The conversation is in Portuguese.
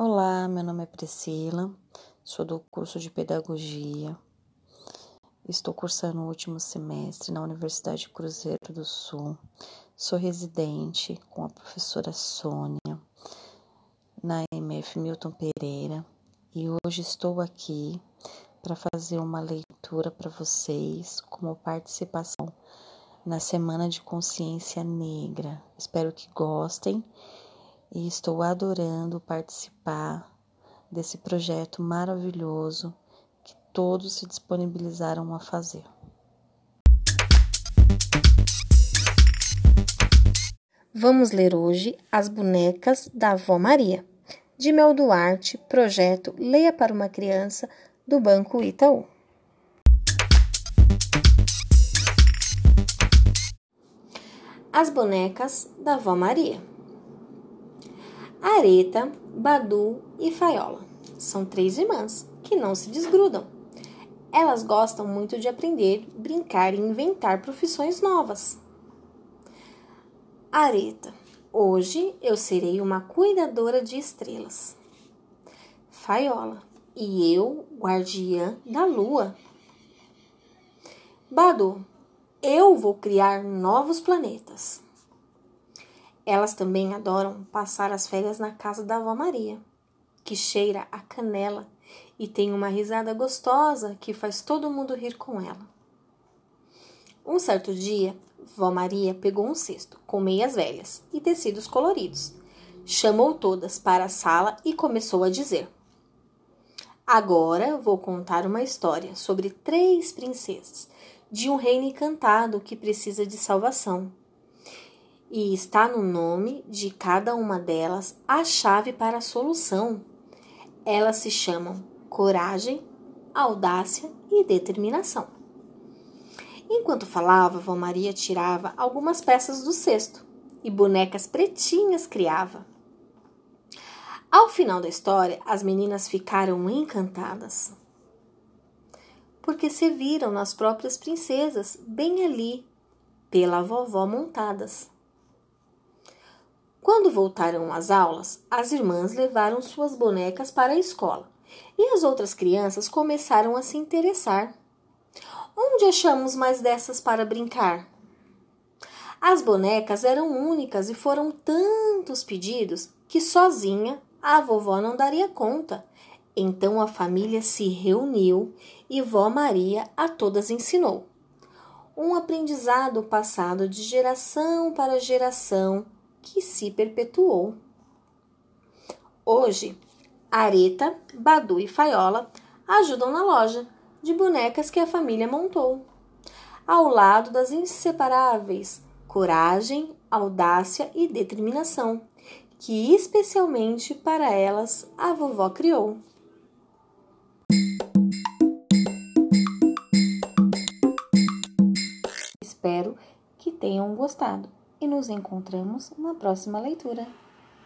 Olá, meu nome é Priscila, sou do curso de Pedagogia. Estou cursando o último semestre na Universidade Cruzeiro do Sul. Sou residente com a professora Sônia na MF Milton Pereira e hoje estou aqui para fazer uma leitura para vocês como participação na Semana de Consciência Negra. Espero que gostem e estou adorando participar desse projeto maravilhoso que todos se disponibilizaram a fazer. Vamos ler hoje As Bonecas da Avó Maria, de Mel Duarte, projeto Leia para uma Criança, do Banco Itaú. As Bonecas da Avó Maria. Areta, Badu e Faiola. São três irmãs que não se desgrudam. Elas gostam muito de aprender, brincar e inventar profissões novas. Areta, hoje eu serei uma cuidadora de estrelas. Faiola, e eu guardiã da lua. Badu, eu vou criar novos planetas. Elas também adoram passar as férias na casa da avó Maria, que cheira a canela e tem uma risada gostosa que faz todo mundo rir com ela. Um certo dia, vó Maria pegou um cesto com meias velhas e tecidos coloridos, chamou todas para a sala e começou a dizer: Agora vou contar uma história sobre três princesas de um reino encantado que precisa de salvação e está no nome de cada uma delas a chave para a solução. Elas se chamam coragem, audácia e determinação. Enquanto falava, Vó Maria tirava algumas peças do cesto e bonecas pretinhas criava. Ao final da história, as meninas ficaram encantadas, porque se viram nas próprias princesas bem ali, pela vovó montadas. Quando voltaram às aulas, as irmãs levaram suas bonecas para a escola e as outras crianças começaram a se interessar. Onde achamos mais dessas para brincar? As bonecas eram únicas e foram tantos pedidos que sozinha a vovó não daria conta. Então a família se reuniu e vó Maria a todas ensinou. Um aprendizado passado de geração para geração que se perpetuou. Hoje, Areta, Badu e Faiola ajudam na loja de bonecas que a família montou, ao lado das inseparáveis coragem, audácia e determinação, que especialmente para elas a vovó criou. Espero que tenham gostado e nos encontramos na próxima leitura.